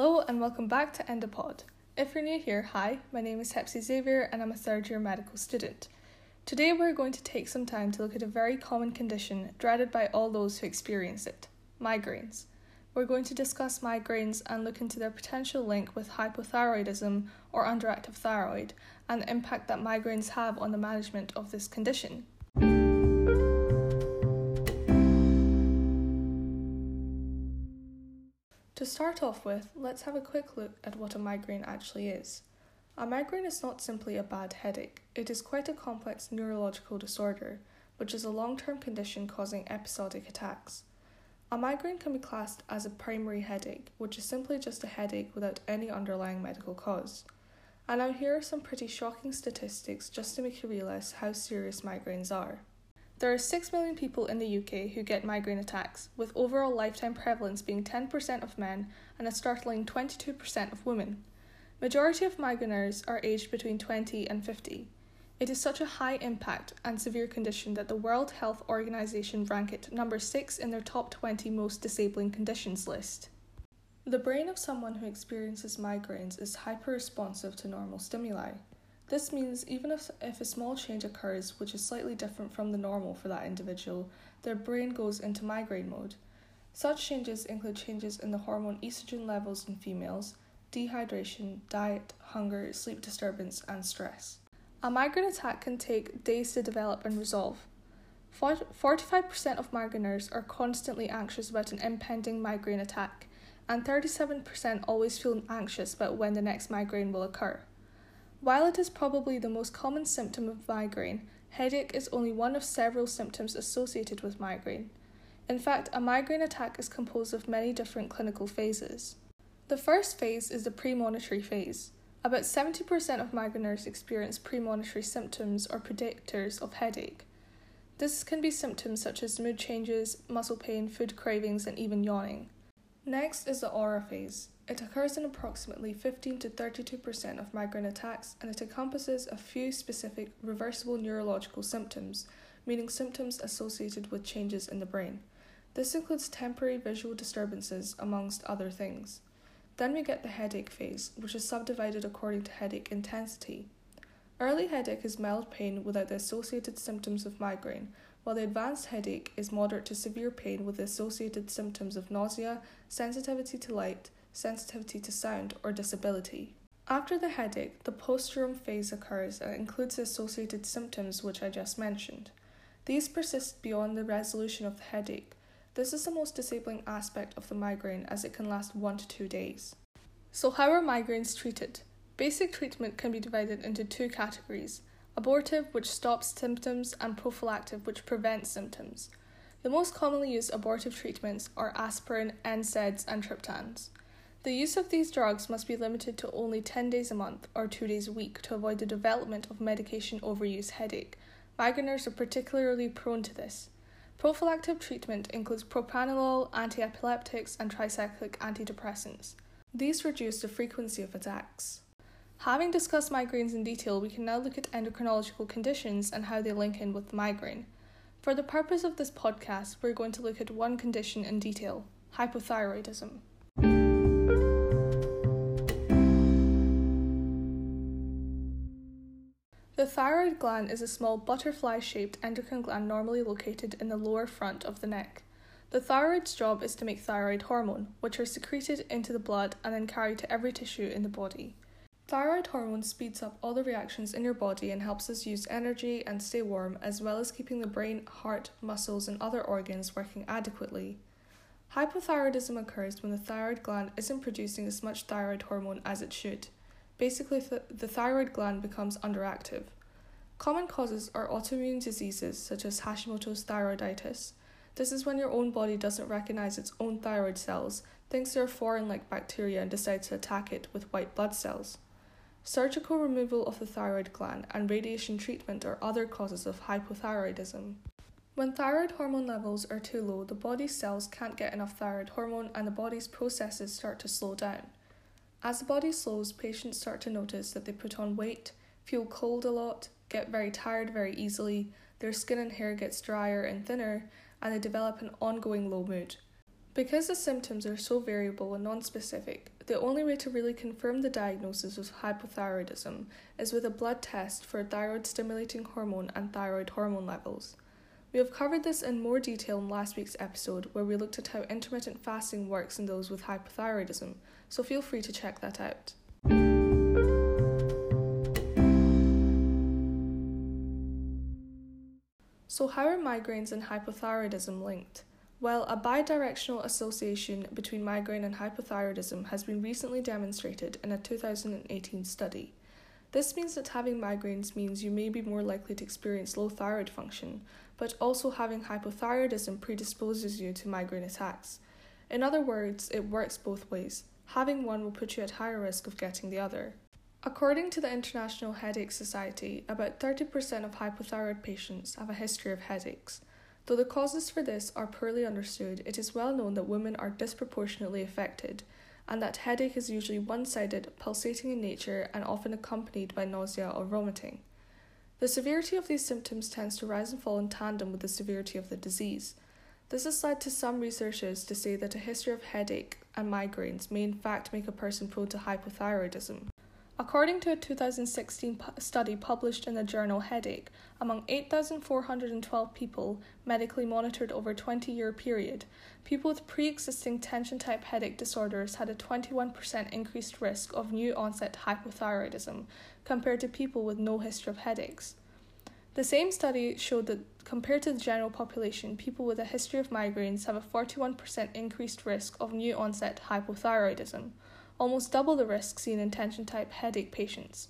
Hello and welcome back to Endopod. If you're new here, hi, my name is Hepsi Xavier and I'm a third year medical student. Today we're going to take some time to look at a very common condition dreaded by all those who experience it migraines. We're going to discuss migraines and look into their potential link with hypothyroidism or underactive thyroid and the impact that migraines have on the management of this condition. To start off with, let's have a quick look at what a migraine actually is. A migraine is not simply a bad headache, it is quite a complex neurological disorder, which is a long term condition causing episodic attacks. A migraine can be classed as a primary headache, which is simply just a headache without any underlying medical cause. And now, here are some pretty shocking statistics just to make you realise how serious migraines are. There are 6 million people in the UK who get migraine attacks, with overall lifetime prevalence being 10% of men and a startling 22% of women. Majority of migraineurs are aged between 20 and 50. It is such a high impact and severe condition that the World Health Organization rank it number 6 in their top 20 most disabling conditions list. The brain of someone who experiences migraines is hyperresponsive to normal stimuli. This means even if, if a small change occurs which is slightly different from the normal for that individual, their brain goes into migraine mode. Such changes include changes in the hormone estrogen levels in females, dehydration, diet, hunger, sleep disturbance, and stress. A migraine attack can take days to develop and resolve. 45% of migraineurs are constantly anxious about an impending migraine attack, and 37% always feel anxious about when the next migraine will occur. While it is probably the most common symptom of migraine, headache is only one of several symptoms associated with migraine. In fact, a migraine attack is composed of many different clinical phases. The first phase is the premonitory phase. About 70% of migraineurs experience premonitory symptoms or predictors of headache. This can be symptoms such as mood changes, muscle pain, food cravings, and even yawning. Next is the aura phase. It occurs in approximately 15 to 32% of migraine attacks and it encompasses a few specific reversible neurological symptoms, meaning symptoms associated with changes in the brain. This includes temporary visual disturbances, amongst other things. Then we get the headache phase, which is subdivided according to headache intensity. Early headache is mild pain without the associated symptoms of migraine, while the advanced headache is moderate to severe pain with the associated symptoms of nausea, sensitivity to light, sensitivity to sound, or disability. After the headache, the postdrome phase occurs and includes the associated symptoms which I just mentioned. These persist beyond the resolution of the headache. This is the most disabling aspect of the migraine as it can last 1 to 2 days. So, how are migraines treated? Basic treatment can be divided into two categories abortive, which stops symptoms, and prophylactic, which prevents symptoms. The most commonly used abortive treatments are aspirin, NSAIDs, and triptans. The use of these drugs must be limited to only 10 days a month or 2 days a week to avoid the development of medication overuse headache. Migraineurs are particularly prone to this. Prophylactic treatment includes propranolol, antiepileptics, and tricyclic antidepressants. These reduce the frequency of attacks. Having discussed migraines in detail, we can now look at endocrinological conditions and how they link in with migraine. For the purpose of this podcast, we're going to look at one condition in detail hypothyroidism. The thyroid gland is a small butterfly shaped endocrine gland normally located in the lower front of the neck. The thyroid's job is to make thyroid hormone, which are secreted into the blood and then carried to every tissue in the body. Thyroid hormone speeds up all the reactions in your body and helps us use energy and stay warm, as well as keeping the brain, heart, muscles, and other organs working adequately. Hypothyroidism occurs when the thyroid gland isn't producing as much thyroid hormone as it should. Basically, th- the thyroid gland becomes underactive. Common causes are autoimmune diseases such as Hashimoto's thyroiditis. This is when your own body doesn't recognize its own thyroid cells, thinks they're foreign like bacteria, and decides to attack it with white blood cells. Surgical removal of the thyroid gland and radiation treatment are other causes of hypothyroidism. When thyroid hormone levels are too low, the body's cells can't get enough thyroid hormone and the body's processes start to slow down. As the body slows, patients start to notice that they put on weight, feel cold a lot, get very tired very easily, their skin and hair gets drier and thinner, and they develop an ongoing low mood. Because the symptoms are so variable and non-specific, the only way to really confirm the diagnosis of hypothyroidism is with a blood test for thyroid stimulating hormone and thyroid hormone levels. We have covered this in more detail in last week's episode, where we looked at how intermittent fasting works in those with hypothyroidism, so feel free to check that out. So, how are migraines and hypothyroidism linked? Well, a bidirectional association between migraine and hypothyroidism has been recently demonstrated in a 2018 study. This means that having migraines means you may be more likely to experience low thyroid function, but also having hypothyroidism predisposes you to migraine attacks. In other words, it works both ways. Having one will put you at higher risk of getting the other. According to the International Headache Society, about 30% of hypothyroid patients have a history of headaches. Though the causes for this are poorly understood, it is well known that women are disproportionately affected, and that headache is usually one sided, pulsating in nature, and often accompanied by nausea or vomiting. The severity of these symptoms tends to rise and fall in tandem with the severity of the disease. This has led to some researchers to say that a history of headache and migraines may in fact make a person prone to hypothyroidism. According to a 2016 pu- study published in the journal Headache, among 8,412 people medically monitored over a 20 year period, people with pre existing tension type headache disorders had a 21% increased risk of new onset hypothyroidism compared to people with no history of headaches. The same study showed that compared to the general population, people with a history of migraines have a 41% increased risk of new onset hypothyroidism almost double the risk seen in tension type headache patients.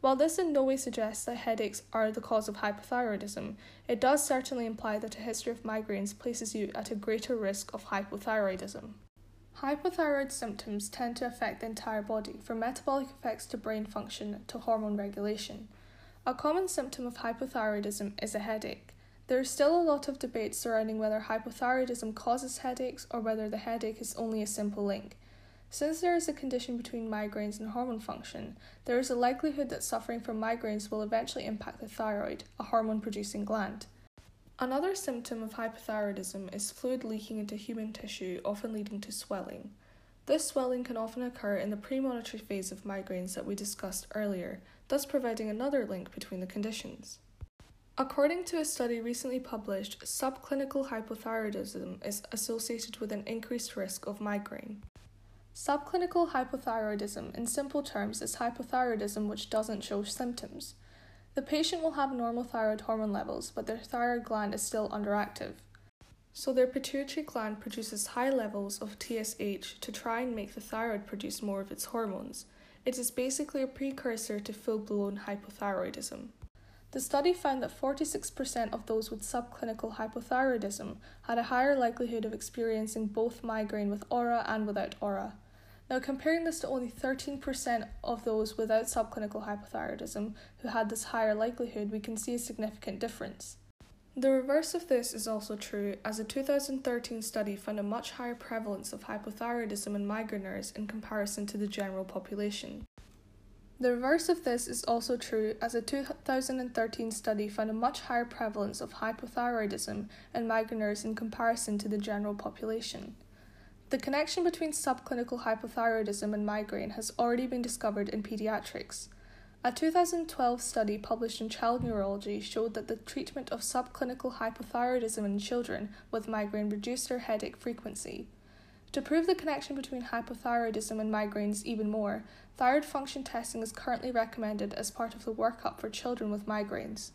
While this in no way suggests that headaches are the cause of hypothyroidism, it does certainly imply that a history of migraines places you at a greater risk of hypothyroidism. Hypothyroid symptoms tend to affect the entire body, from metabolic effects to brain function to hormone regulation. A common symptom of hypothyroidism is a headache. There is still a lot of debate surrounding whether hypothyroidism causes headaches or whether the headache is only a simple link. Since there is a condition between migraines and hormone function, there is a likelihood that suffering from migraines will eventually impact the thyroid, a hormone producing gland. Another symptom of hypothyroidism is fluid leaking into human tissue, often leading to swelling. This swelling can often occur in the premonitory phase of migraines that we discussed earlier, thus providing another link between the conditions. According to a study recently published, subclinical hypothyroidism is associated with an increased risk of migraine. Subclinical hypothyroidism, in simple terms, is hypothyroidism which doesn't show symptoms. The patient will have normal thyroid hormone levels, but their thyroid gland is still underactive. So, their pituitary gland produces high levels of TSH to try and make the thyroid produce more of its hormones. It is basically a precursor to full blown hypothyroidism. The study found that 46% of those with subclinical hypothyroidism had a higher likelihood of experiencing both migraine with aura and without aura. Now, comparing this to only 13% of those without subclinical hypothyroidism who had this higher likelihood, we can see a significant difference. The reverse of this is also true, as a 2013 study found a much higher prevalence of hypothyroidism in migraineurs in comparison to the general population. The reverse of this is also true, as a 2013 study found a much higher prevalence of hypothyroidism in migraineurs in comparison to the general population. The connection between subclinical hypothyroidism and migraine has already been discovered in pediatrics. A 2012 study published in Child Neurology showed that the treatment of subclinical hypothyroidism in children with migraine reduced their headache frequency. To prove the connection between hypothyroidism and migraines even more, thyroid function testing is currently recommended as part of the workup for children with migraines.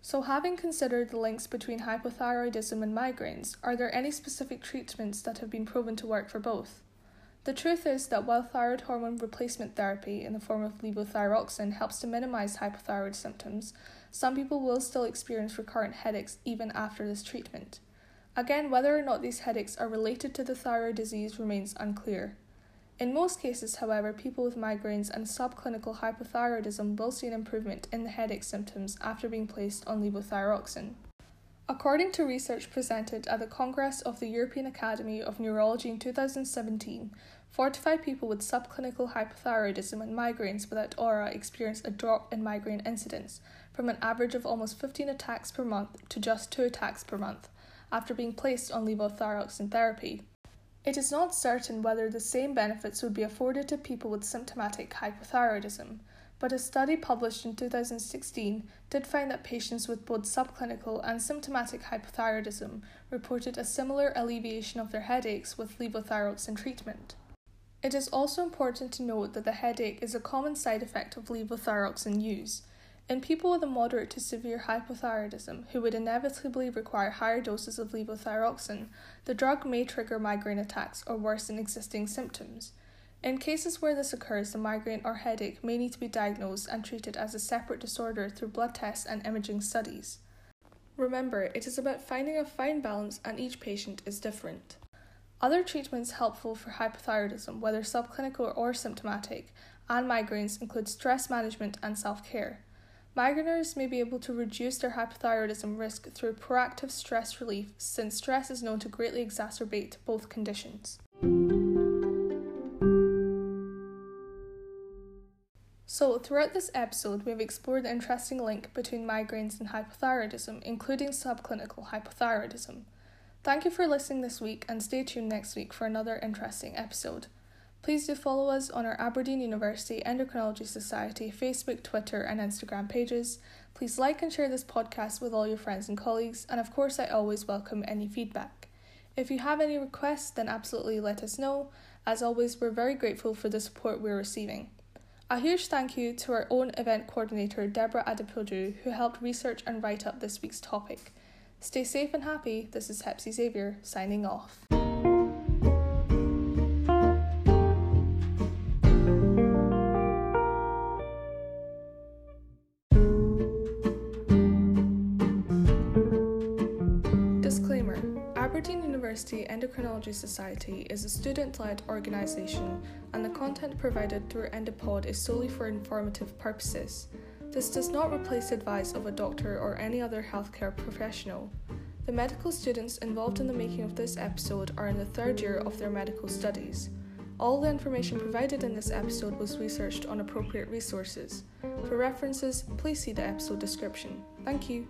So, having considered the links between hypothyroidism and migraines, are there any specific treatments that have been proven to work for both? The truth is that while thyroid hormone replacement therapy in the form of levothyroxine helps to minimize hypothyroid symptoms, some people will still experience recurrent headaches even after this treatment. Again, whether or not these headaches are related to the thyroid disease remains unclear. In most cases, however, people with migraines and subclinical hypothyroidism will see an improvement in the headache symptoms after being placed on levothyroxine. According to research presented at the Congress of the European Academy of Neurology in 2017, 45 people with subclinical hypothyroidism and migraines without aura experienced a drop in migraine incidence from an average of almost 15 attacks per month to just 2 attacks per month, after being placed on levothyroxine therapy. It is not certain whether the same benefits would be afforded to people with symptomatic hypothyroidism, but a study published in 2016 did find that patients with both subclinical and symptomatic hypothyroidism reported a similar alleviation of their headaches with levothyroxine treatment. It is also important to note that the headache is a common side effect of levothyroxine use, in people with a moderate to severe hypothyroidism who would inevitably require higher doses of levothyroxine, the drug may trigger migraine attacks or worsen existing symptoms. In cases where this occurs, the migraine or headache may need to be diagnosed and treated as a separate disorder through blood tests and imaging studies. Remember, it is about finding a fine balance and each patient is different. Other treatments helpful for hypothyroidism, whether subclinical or symptomatic, and migraines include stress management and self care. Migraineurs may be able to reduce their hypothyroidism risk through proactive stress relief, since stress is known to greatly exacerbate both conditions. So, throughout this episode, we've explored the interesting link between migraines and hypothyroidism, including subclinical hypothyroidism. Thank you for listening this week and stay tuned next week for another interesting episode. Please do follow us on our Aberdeen University Endocrinology Society Facebook, Twitter, and Instagram pages. Please like and share this podcast with all your friends and colleagues, and of course, I always welcome any feedback. If you have any requests, then absolutely let us know. As always, we're very grateful for the support we're receiving. A huge thank you to our own event coordinator, Deborah Adepoju, who helped research and write up this week's topic. Stay safe and happy. This is Hepsi Xavier signing off. Endocrinology Society is a student led organisation, and the content provided through Endopod is solely for informative purposes. This does not replace advice of a doctor or any other healthcare professional. The medical students involved in the making of this episode are in the third year of their medical studies. All the information provided in this episode was researched on appropriate resources. For references, please see the episode description. Thank you.